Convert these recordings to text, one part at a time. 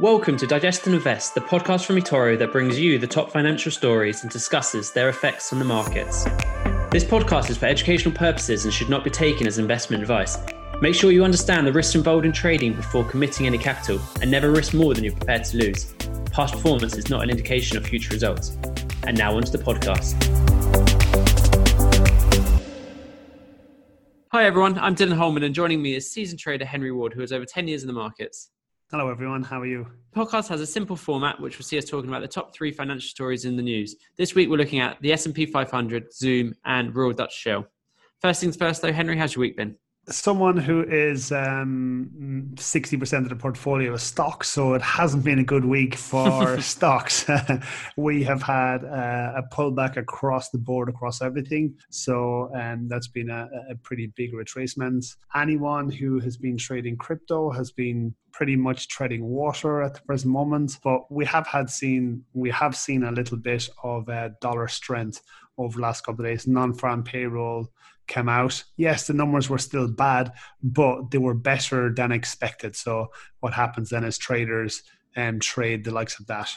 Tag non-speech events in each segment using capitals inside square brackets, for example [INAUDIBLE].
Welcome to Digest and Invest, the podcast from eToro that brings you the top financial stories and discusses their effects on the markets. This podcast is for educational purposes and should not be taken as investment advice. Make sure you understand the risks involved in trading before committing any capital and never risk more than you're prepared to lose. Past performance is not an indication of future results. And now onto the podcast. Hi everyone, I'm Dylan Holman and joining me is seasoned trader Henry Ward who has over 10 years in the markets. Hello, everyone. How are you? The podcast has a simple format, which will see us talking about the top three financial stories in the news. This week, we're looking at the S&P 500, Zoom, and Royal Dutch Shell. First things first, though, Henry, how's your week been? Someone who is um, 60% of the portfolio is stocks, so it hasn't been a good week for [LAUGHS] stocks. [LAUGHS] we have had uh, a pullback across the board, across everything. So um, that's been a, a pretty big retracement. Anyone who has been trading crypto has been pretty much treading water at the present moment. But we have had seen we have seen a little bit of uh, dollar strength over the last couple of days. Non-farm payroll came out. Yes, the numbers were still bad, but they were better than expected. So what happens then is traders um, trade the likes of that.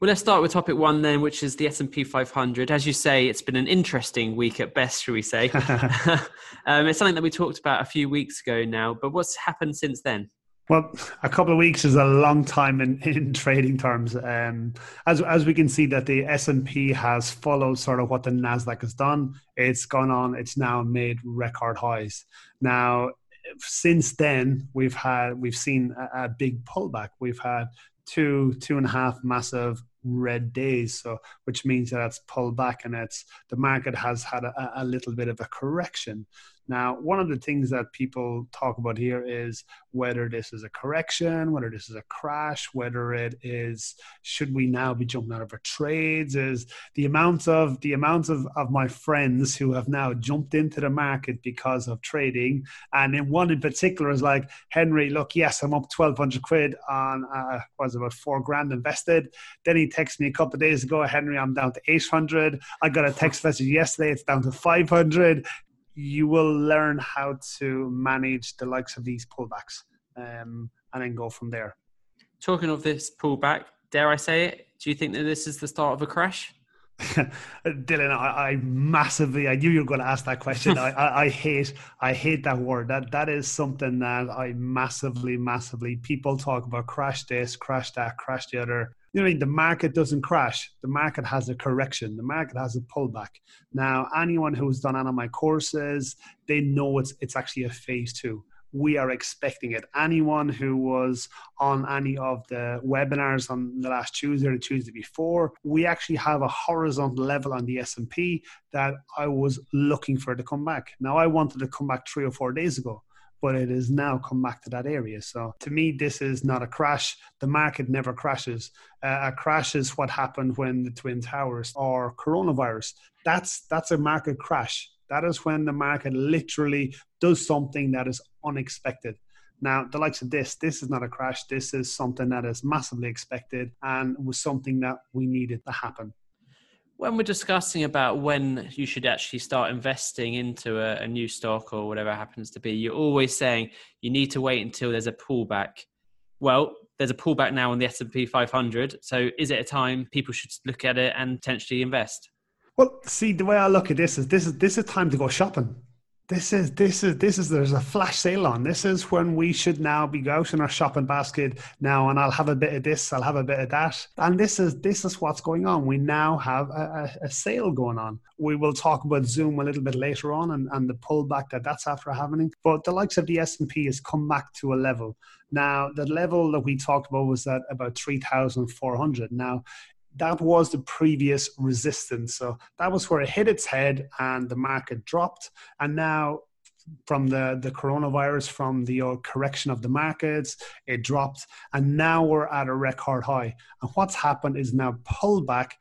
Well, let's start with topic one then, which is the S and P 500. As you say, it's been an interesting week at best, shall we say? [LAUGHS] [LAUGHS] um, it's something that we talked about a few weeks ago now. But what's happened since then? Well, a couple of weeks is a long time in, [LAUGHS] in trading terms. Um, as as we can see that the S and P has followed sort of what the Nasdaq has done. It's gone on. It's now made record highs. Now, since then, we've had we've seen a, a big pullback. We've had two two and a half massive red days so which means that it's pulled back and it's the market has had a, a little bit of a correction now, one of the things that people talk about here is whether this is a correction, whether this is a crash, whether it is should we now be jumping out of our trades? Is the amount of the amount of, of my friends who have now jumped into the market because of trading, and in one in particular is like Henry, look, yes, I'm up twelve hundred quid on uh, was about four grand invested. Then he texts me a couple of days ago, Henry, I'm down to eight hundred. I got a text message yesterday, it's down to five hundred you will learn how to manage the likes of these pullbacks um, and then go from there. Talking of this pullback, dare I say it? Do you think that this is the start of a crash? [LAUGHS] Dylan, I, I, massively I knew you were going to ask that question. I, I, I, hate I hate that word. That that is something that I massively, massively people talk about crash this, crash that, crash the other you know, mean the market doesn't crash. The market has a correction. The market has a pullback. Now, anyone who's done any of my courses, they know it's it's actually a phase two. We are expecting it. Anyone who was on any of the webinars on the last Tuesday or Tuesday before, we actually have a horizontal level on the S&P that I was looking for to come back. Now, I wanted to come back three or four days ago but it has now come back to that area. So to me, this is not a crash. The market never crashes. Uh, a crash is what happened when the Twin Towers or coronavirus. That's that's a market crash. That is when the market literally does something that is unexpected. Now, the likes of this, this is not a crash. This is something that is massively expected and was something that we needed to happen when we're discussing about when you should actually start investing into a, a, new stock or whatever happens to be, you're always saying you need to wait until there's a pullback. Well, there's a pullback now on the S&P 500. So is it a time people should look at it and potentially invest? Well, see, the way I look at this is this is this is time to go shopping this is this is this is there's a flash sale on. This is when we should now be out in our shopping basket now, and I'll have a bit of this, I'll have a bit of that, and this is this is what's going on. We now have a, a, a sale going on. We will talk about Zoom a little bit later on and, and the pullback that that's after happening. But the likes of the S and P has come back to a level. Now, the level that we talked about was at about 3,400. Now, that was the previous resistance. So that was where it hit its head and the market dropped. And now, from the, the coronavirus, from the uh, correction of the markets, it dropped. And now we're at a record high. And what's happened is now pull back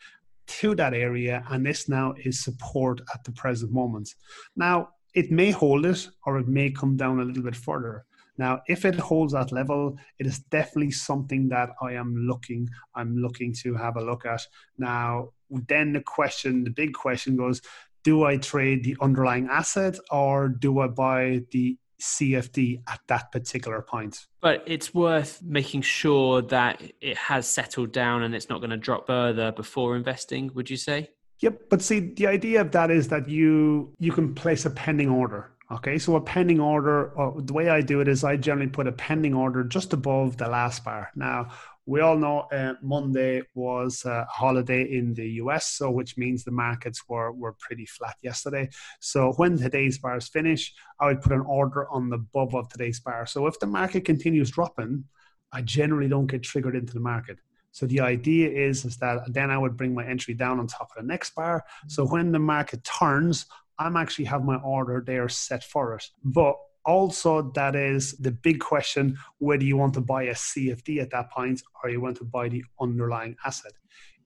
to that area. And this now is support at the present moment. Now, it may hold it or it may come down a little bit further. Now, if it holds that level, it is definitely something that I am looking, I'm looking to have a look at. Now, then the question, the big question goes, do I trade the underlying asset or do I buy the CFD at that particular point. But it's worth making sure that it has settled down and it's not going to drop further before investing, would you say? Yep, but see, the idea of that is that you you can place a pending order. Okay, so a pending order, uh, the way I do it is I generally put a pending order just above the last bar. Now, we all know uh, Monday was a holiday in the US, so which means the markets were, were pretty flat yesterday. So when today's bars finish, I would put an order on the above of today's bar. So if the market continues dropping, I generally don't get triggered into the market. So the idea is, is that then I would bring my entry down on top of the next bar. So when the market turns, I'm actually have my order there set for it. But also that is the big question whether you want to buy a cfd at that point or you want to buy the underlying asset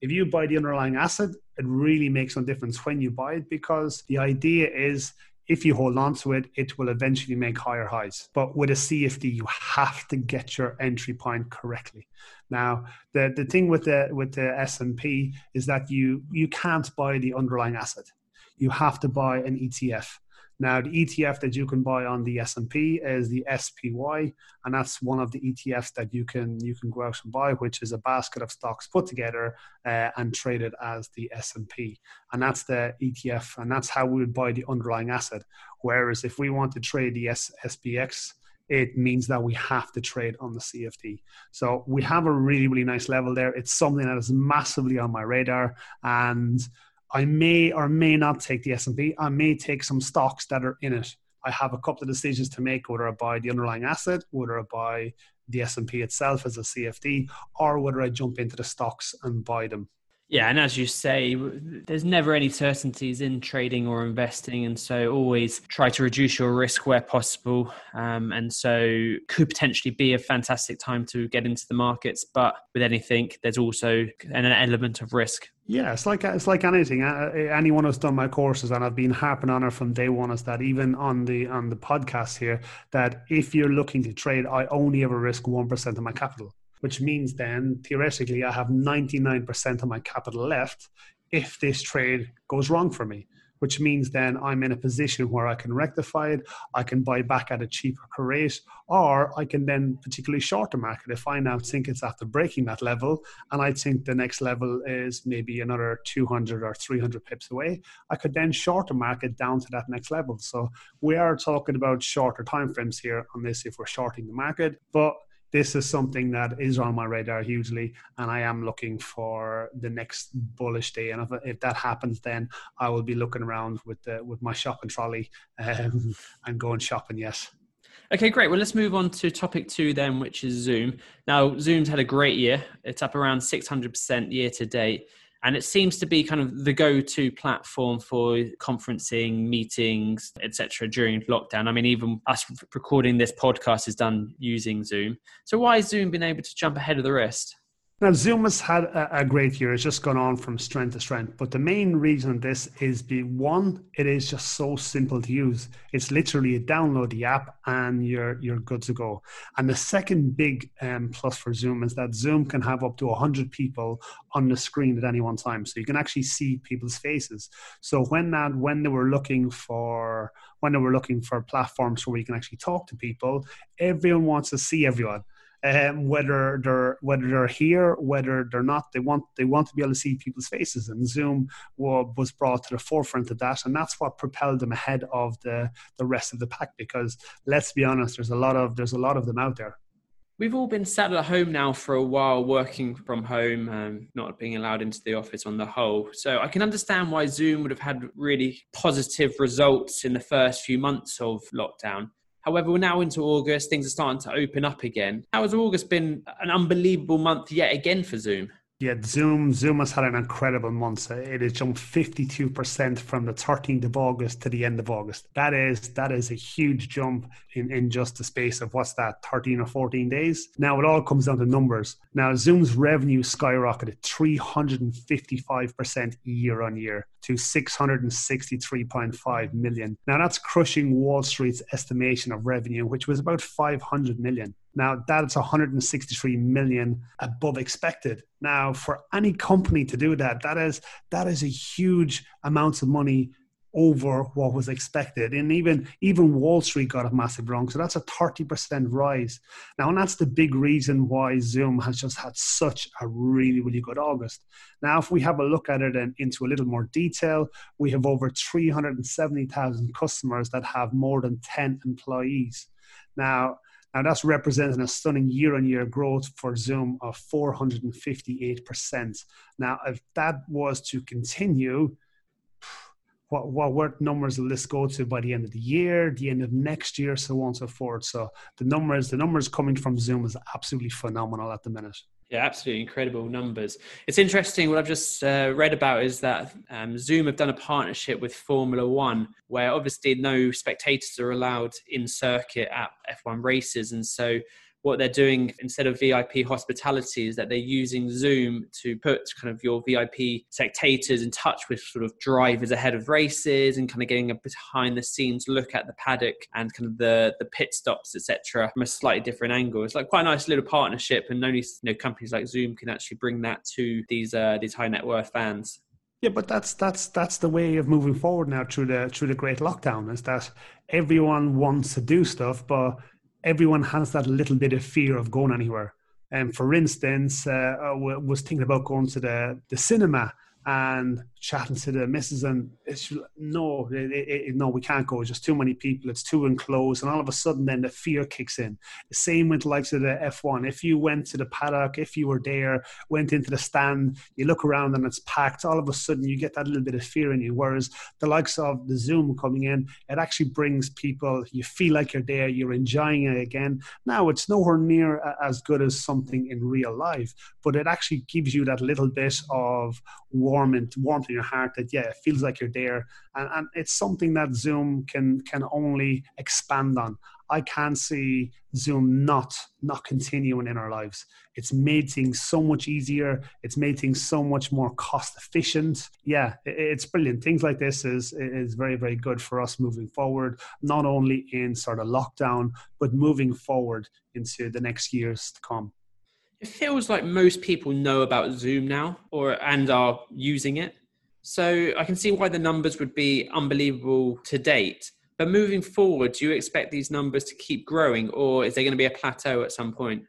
if you buy the underlying asset it really makes no difference when you buy it because the idea is if you hold on to it, it will eventually make higher highs. But with a CFD, you have to get your entry point correctly. Now, the, the thing with the with the S and P is that you you can't buy the underlying asset. You have to buy an ETF. Now, the ETF that you can buy on the S&P is the SPY, and that's one of the ETFs that you can you can go out and buy, which is a basket of stocks put together uh, and traded as the S&P, and that's the ETF, and that's how we would buy the underlying asset. Whereas if we want to trade the S- SPX, it means that we have to trade on the CFD. So we have a really, really nice level there. It's something that is massively on my radar. And I may or may not take the S&P. I may take some stocks that are in it. I have a couple of decisions to make whether I buy the underlying asset, whether I buy the S&P itself as a CFD, or whether I jump into the stocks and buy them. Yeah, and as you say, there's never any certainties in trading or investing, and so always try to reduce your risk where possible. Um, and so, could potentially be a fantastic time to get into the markets, but with anything, there's also an element of risk. Yeah, it's like it's like anything. Anyone who's done my courses, and I've been harping on it from day one, is that even on the on the podcast here, that if you're looking to trade, I only ever risk one percent of my capital which means then theoretically I have 99% of my capital left if this trade goes wrong for me, which means then I'm in a position where I can rectify it, I can buy back at a cheaper rate, or I can then particularly short the market if I now think it's after breaking that level and I think the next level is maybe another 200 or 300 pips away, I could then short the market down to that next level. So we are talking about shorter timeframes here on this if we're shorting the market, but this is something that is on my radar hugely, and I am looking for the next bullish day. And if, if that happens, then I will be looking around with the, with my shopping trolley um, [LAUGHS] and going shopping. Yes. Okay, great. Well, let's move on to topic two then, which is Zoom. Now, Zoom's had a great year. It's up around 600% year to date and it seems to be kind of the go-to platform for conferencing meetings etc during lockdown. I mean even us recording this podcast is done using zoom. So why has zoom been able to jump ahead of the rest now, Zoom has had a, a, great year. It's just gone on from strength to strength. But the main reason this is be one, it is just so simple to use. It's literally you download the app and you're you're good to go. And the second big um, plus for Zoom is that Zoom can have up to hundred people on the screen at any one time, so you can actually see people's faces. So when that when they were looking for when they were looking for platforms where you can actually talk to people, everyone wants to see everyone um, whether they're whether they're here, whether they're not. They want they want to be able to see people's faces, and Zoom was brought to the forefront of that, and that's what propelled them ahead of the the rest of the pack. Because let's be honest, there's a lot of there's a lot of them out there. We've all been sat at home now for a while, working from home, um, not being allowed into the office on the whole. So I can understand why Zoom would have had really positive results in the first few months of lockdown. However, we're now into August, things are starting to open up again. How has August been an unbelievable month yet again for Zoom? Yeah, Zoom Zoom has had an incredible month. It has jumped 52% from the 13th of August to the end of August. That is that is a huge jump in, in just the space of what's that, 13 or 14 days. Now it all comes down to numbers. Now Zoom's revenue skyrocketed 355% year on year to 663.5 million. Now that's crushing Wall Street's estimation of revenue, which was about 500 million. Now that's 163 million above expected. Now for any company to do that, that is that is a huge amount of money over what was expected. And even even Wall Street got a massive wrong. So that's a 30% rise. Now, and that's the big reason why Zoom has just had such a really, really good August. Now, if we have a look at it and into a little more detail, we have over 370,000 customers that have more than 10 employees. Now, now that's representing a stunning year-on-year growth for Zoom of 458%. Now, if that was to continue, what, what, what numbers will this go to by the end of the year, the end of next year, so on and so forth. So the numbers, the numbers coming from Zoom is absolutely phenomenal at the minute. Yeah, absolutely incredible numbers. It's interesting. What I've just uh, read about is that um, Zoom have done a partnership with Formula One, where obviously no spectators are allowed in circuit at F1 races, and so what they're doing instead of VIP hospitality is that they're using Zoom to put kind of your VIP spectators in touch with sort of drivers ahead of races and kind of getting a behind the scenes look at the paddock and kind of the the pit stops etc from a slightly different angle. It's like quite a nice little partnership, and only you know companies like Zoom can actually bring that to these uh, these high net worth fans. Yeah, but that's that's that's the way of moving forward now through the through the great lockdown is that everyone wants to do stuff, but everyone has that little bit of fear of going anywhere. And for instance, uh, I was thinking about going to the, the cinema and chatting to the missus and it's no it, it, no we can't go. It's just too many people. It's too enclosed. And all of a sudden then the fear kicks in. The same with the likes of the f1 if you went to the paddock if you were there went into the stand you look around and it's packed all of a sudden you get that little bit of fear in you. Whereas the likes of the zoom coming in it actually brings people you feel like you're there you're enjoying it again. Now it's nowhere near as good as something in real life but it actually gives you that little bit of warmth warmth in your heart that yeah, it feels like you're there, and, and it's something that Zoom can can only expand on. I can't see Zoom not not continuing in our lives. It's made things so much easier. It's made things so much more cost efficient. Yeah, it's brilliant. Things like this is is very very good for us moving forward. Not only in sort of lockdown, but moving forward into the next years to come. It feels like most people know about Zoom now, or and are using it. So I can see why the numbers would be unbelievable to date. But moving forward, do you expect these numbers to keep growing, or is there going to be a plateau at some point?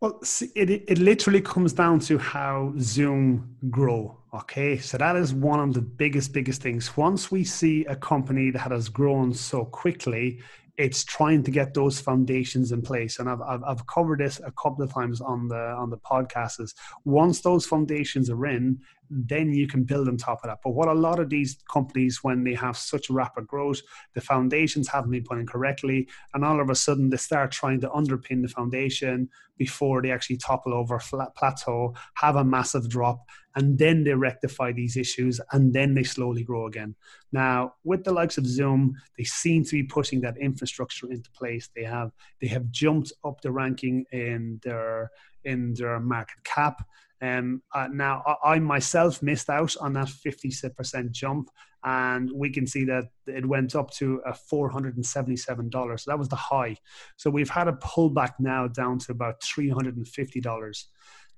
Well, it, it literally comes down to how Zoom grow. Okay, so that is one of the biggest, biggest things. Once we see a company that has grown so quickly, it's trying to get those foundations in place and I've, I've, I've, covered this a couple of times on the on the podcast is once those foundations are in then you can build on top of that but what a lot of these companies when they have such rapid growth the foundations haven't been put in correctly and all of a sudden they start trying to underpin the foundation before they actually topple over flat plateau have a massive drop and then they rectify these issues and then they slowly grow again. Now, with the likes of Zoom, they seem to be putting that infrastructure into place. They have they have jumped up the ranking in their in their market cap. Um, uh, now, I, I, myself missed out on that 50% jump, and we can see that it went up to a $477. So that was the high. So we've had a pullback now down to about $350.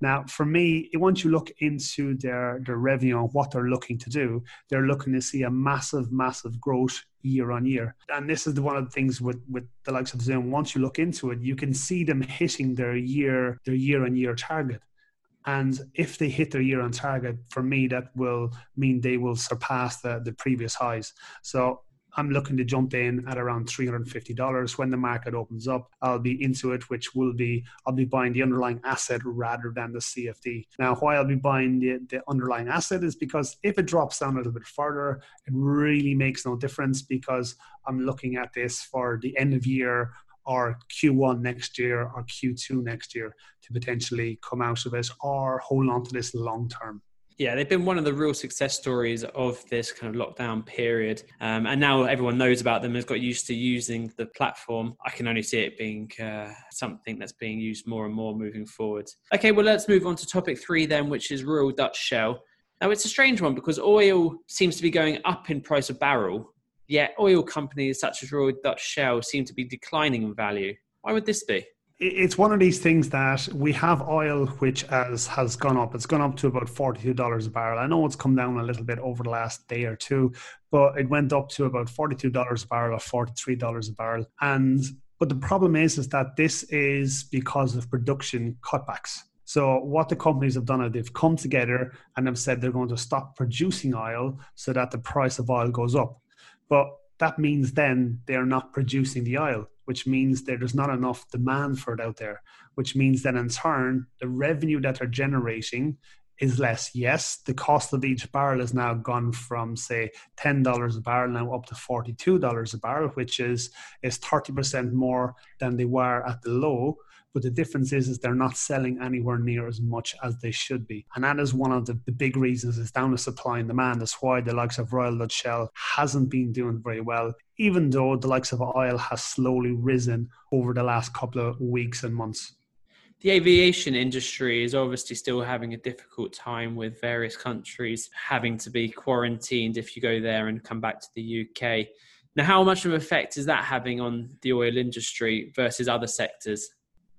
Now, for me, once you look into their, their revenue and what they're looking to do, they're looking to see a massive, massive growth year on year. And this is the, one of the things with, with the likes of Zoom. Once you look into it, you can see them hitting their year, their year on year target. And if they hit their year on target, for me, that will mean they will surpass the, the previous highs. So I'm looking to jump in at around $350 when the market opens up. I'll be into it, which will be I'll be buying the underlying asset rather than the CFD. Now, why I'll be buying the, the underlying asset is because if it drops down a little bit further, it really makes no difference because I'm looking at this for the end of year or Q1 next year or Q2 next year to potentially come out of it or hold on to this long term. Yeah, they've been one of the real success stories of this kind of lockdown period. Um, and now everyone knows about them, has got used to using the platform. I can only see it being uh, something that's being used more and more moving forward. Okay, well, let's move on to topic three then, which is Royal Dutch Shell. Now, it's a strange one because oil seems to be going up in price of barrel, yet oil companies such as Royal Dutch Shell seem to be declining in value. Why would this be? it's one of these things that we have oil which has has gone up. It's gone up to about forty two dollars a barrel. I know it's come down a little bit over the last day or two, but it went up to about forty two dollars a barrel or forty three dollars a barrel. And but the problem is is that this is because of production cutbacks. So what the companies have done is they've come together and have said they're going to stop producing oil so that the price of oil goes up. But that means then they're not producing the oil which means there's not enough demand for it out there, which means that in turn, the revenue that they're generating is less. Yes, the cost of each barrel has now gone from say ten dollars a barrel now up to forty two dollars a barrel, which is is thirty percent more than they were at the low. But the difference is, is they're not selling anywhere near as much as they should be. And that is one of the, the big reasons is down to supply and demand. That's why the likes of Royal Dutch Shell hasn't been doing very well, even though the likes of oil has slowly risen over the last couple of weeks and months. The aviation industry is obviously still having a difficult time with various countries having to be quarantined if you go there and come back to the UK. Now, how much of an effect is that having on the oil industry versus other sectors?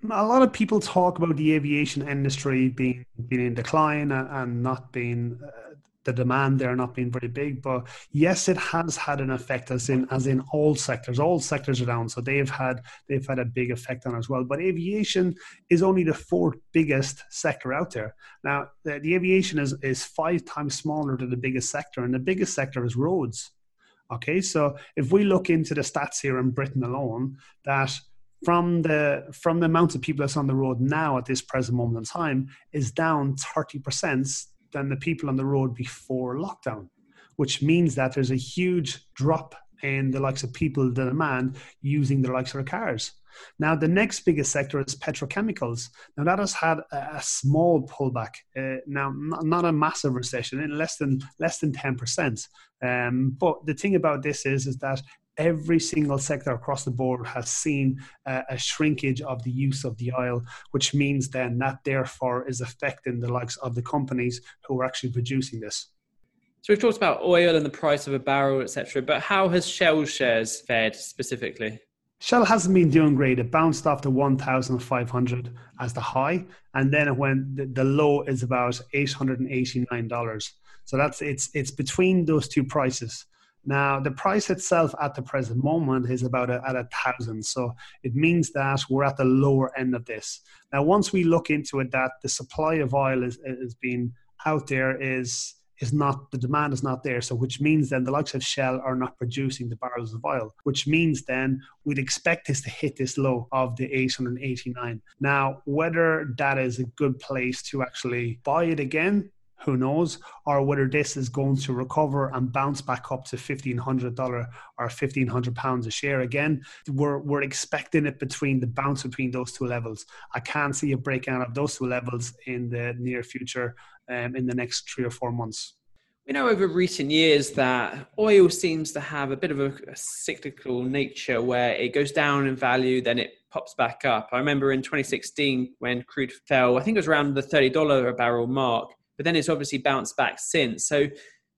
A lot of people talk about the aviation industry being being in decline and, not being uh, the demand there not being very big but yes it has had an effect as in as in all sectors. All sectors are down so they've had they've had a big effect on as well. But aviation is only the fourth biggest sector out there. Now the, the aviation is is five times smaller than the biggest sector and the biggest sector is roads. Okay so if we look into the stats here in britain alone that from the from the amount of people that's on the road now at this present moment in time is down 30% than the people on the road before lockdown, which means that there's a huge drop in the likes of people, the demand using the likes of their cars. Now, the next biggest sector is petrochemicals. Now, that has had a, small pullback. Uh, now, not, not, a massive recession, in less than less than ten percent. Um, but the thing about this is, is that every single sector across the board has seen uh, a shrinkage of the use of the oil, which means then that therefore is affecting the likes of the companies who are actually producing this. So we've talked about oil and the price of a barrel, etc. But how has Shell shares fared specifically? Shell hasn't been doing great. It bounced off the 1,500 as the high, and then it went. The, the low is about 889 dollars. So that's it's it's between those two prices. Now, the price itself at the present moment is about a, at a thousand. So it means that we're at the lower end of this. Now, once we look into it, that the supply of oil is, is being out there is is not the demand is not there so which means then the likes of shell are not producing the barrels of oil which means then we'd expect this to hit this low of the 889 now whether that is a good place to actually buy it again who knows, or whether this is going to recover and bounce back up to fifteen hundred dollar or fifteen hundred pounds a share again. We're we're expecting it between the bounce between those two levels. I can't see a breakout of those two levels in the near future, um, in the next three or four months. We know over recent years that oil seems to have a bit of a, a cyclical nature where it goes down in value, then it pops back up. I remember in 2016 when crude fell, I think it was around the $30 a barrel mark but then it's obviously bounced back since. So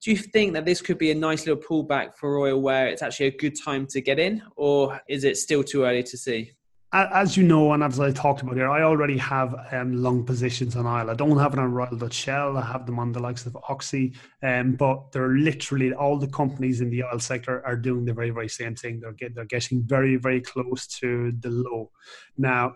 do you think that this could be a nice little pullback for oil where it's actually a good time to get in, or is it still too early to see? As you know, and as I talked about here, I already have um, long positions on oil. I don't have it on Royal Dutch Shell. I have them on the likes of Oxy, um, but they're literally all the companies in the oil sector are doing the very, very same thing. They're get, they're getting very, very close to the low. Now,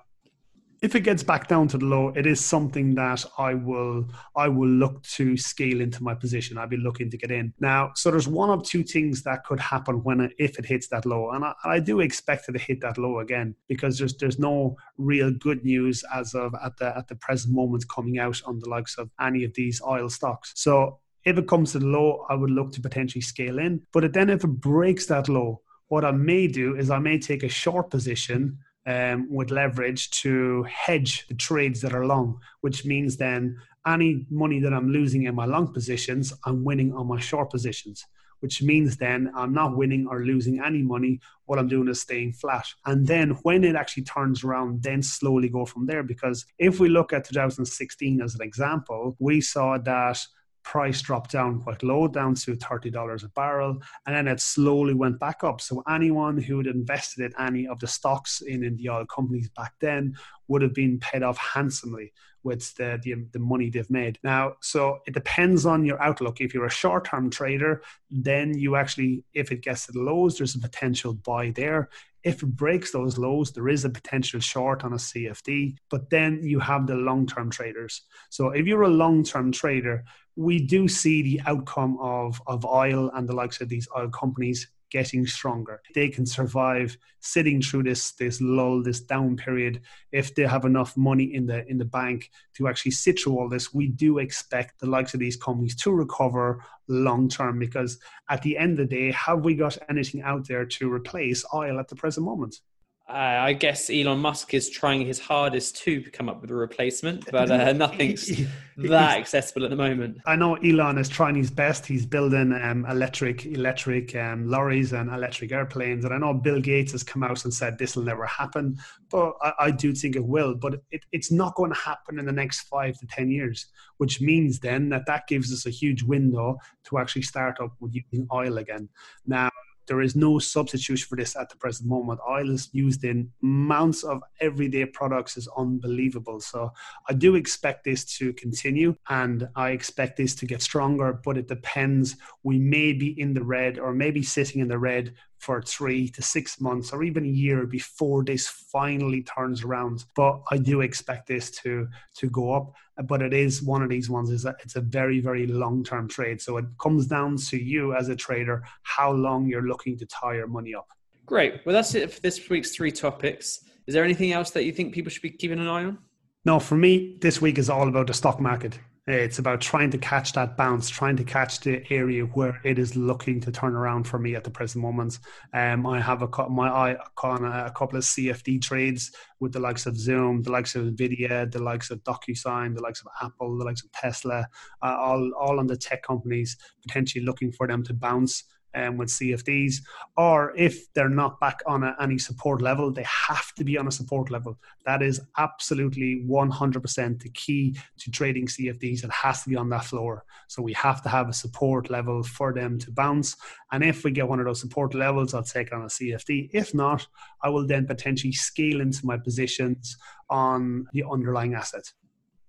if it gets back down to the low, it is something that I will I will look to scale into my position. I'll be looking to get in now. So there's one of two things that could happen when if it hits that low, and I, I, do expect it to hit that low again because there's there's no real good news as of at the at the present moment coming out on the likes of any of these oil stocks. So if it comes to the low, I would look to potentially scale in. But then if it breaks that low, what I may do is I may take a short position um, with leverage to hedge the trades that are long, which means then any money that I'm losing in my long positions, I'm winning on my short positions, which means then I'm not winning or losing any money. What I'm doing is staying flat. And then when it actually turns around, then slowly go from there. Because if we look at 2016 as an example, we saw that price dropped down quite low, down to $30 a barrel, and then it slowly went back up. So anyone who had invested in any of the stocks in, in the oil companies back then would have been paid off handsomely with the, the, the money they've made. Now, so it depends on your outlook. If you're a short term trader, then you actually, if it gets to the lows, there's a potential buy there. If it breaks those lows, there is a potential short on a CFD, but then you have the long term traders. So if you're a long term trader, we do see the outcome of, of oil and the likes of these oil companies getting stronger. They can survive sitting through this this lull, this down period. If they have enough money in the in the bank to actually sit through all this, we do expect the likes of these companies to recover long term. Because at the end of the day, have we got anything out there to replace oil at the present moment? Uh, I guess Elon Musk is trying his hardest to come up with a replacement, but uh, [LAUGHS] nothing's that accessible at the moment. I know Elon is trying his best. He's building um, electric electric um, lorries and electric airplanes, and I know Bill Gates has come out and said this will never happen, but I, I do think it will. But it, it's not going to happen in the next five to ten years, which means then that that gives us a huge window to actually start up with using oil again. Now there is no substitution for this at the present moment. Oil is used in amounts of everyday products is unbelievable. So I do expect this to continue and I expect this to get stronger, but it depends. We may be in the red or maybe sitting in the red for three to six months or even a year before this finally turns around. But I do expect this to to go up. But it is one of these ones is that it's a very, very long term trade. So it comes down to you as a trader how long you're looking to tie your money up. Great. Well that's it for this week's three topics. Is there anything else that you think people should be keeping an eye on? No, for me, this week is all about the stock market. It's about trying to catch that bounce, trying to catch the area where it is looking to turn around for me at the present moment. Um, I have a my eye on a, couple of CFD trades with the likes of Zoom, the likes of Nvidia, the likes of DocuSign, the likes of Apple, the likes of Tesla, uh, all all on the tech companies potentially looking for them to bounce um, with CFDs, or if they're not back on a, any support level, they have to be on a support level. That is absolutely 100% the key to trading CFDs. It has to be on that floor. So we have to have a support level for them to bounce. And if we get one of those support levels, I'll take on a CFD. If not, I will then potentially scale into my positions on the underlying asset.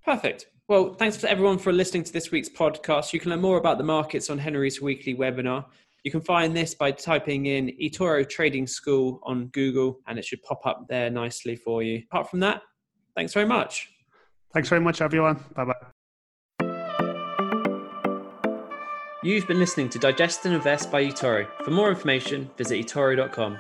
Perfect. Well, thanks for everyone for listening to this week's podcast. You can learn more about the markets on Henry's weekly webinar. You can find this by typing in eToro Trading School on Google and it should pop up there nicely for you. Apart from that, thanks very much. Thanks very much, everyone. Bye bye. You've been listening to Digest and Invest by eToro. For more information, visit eToro.com.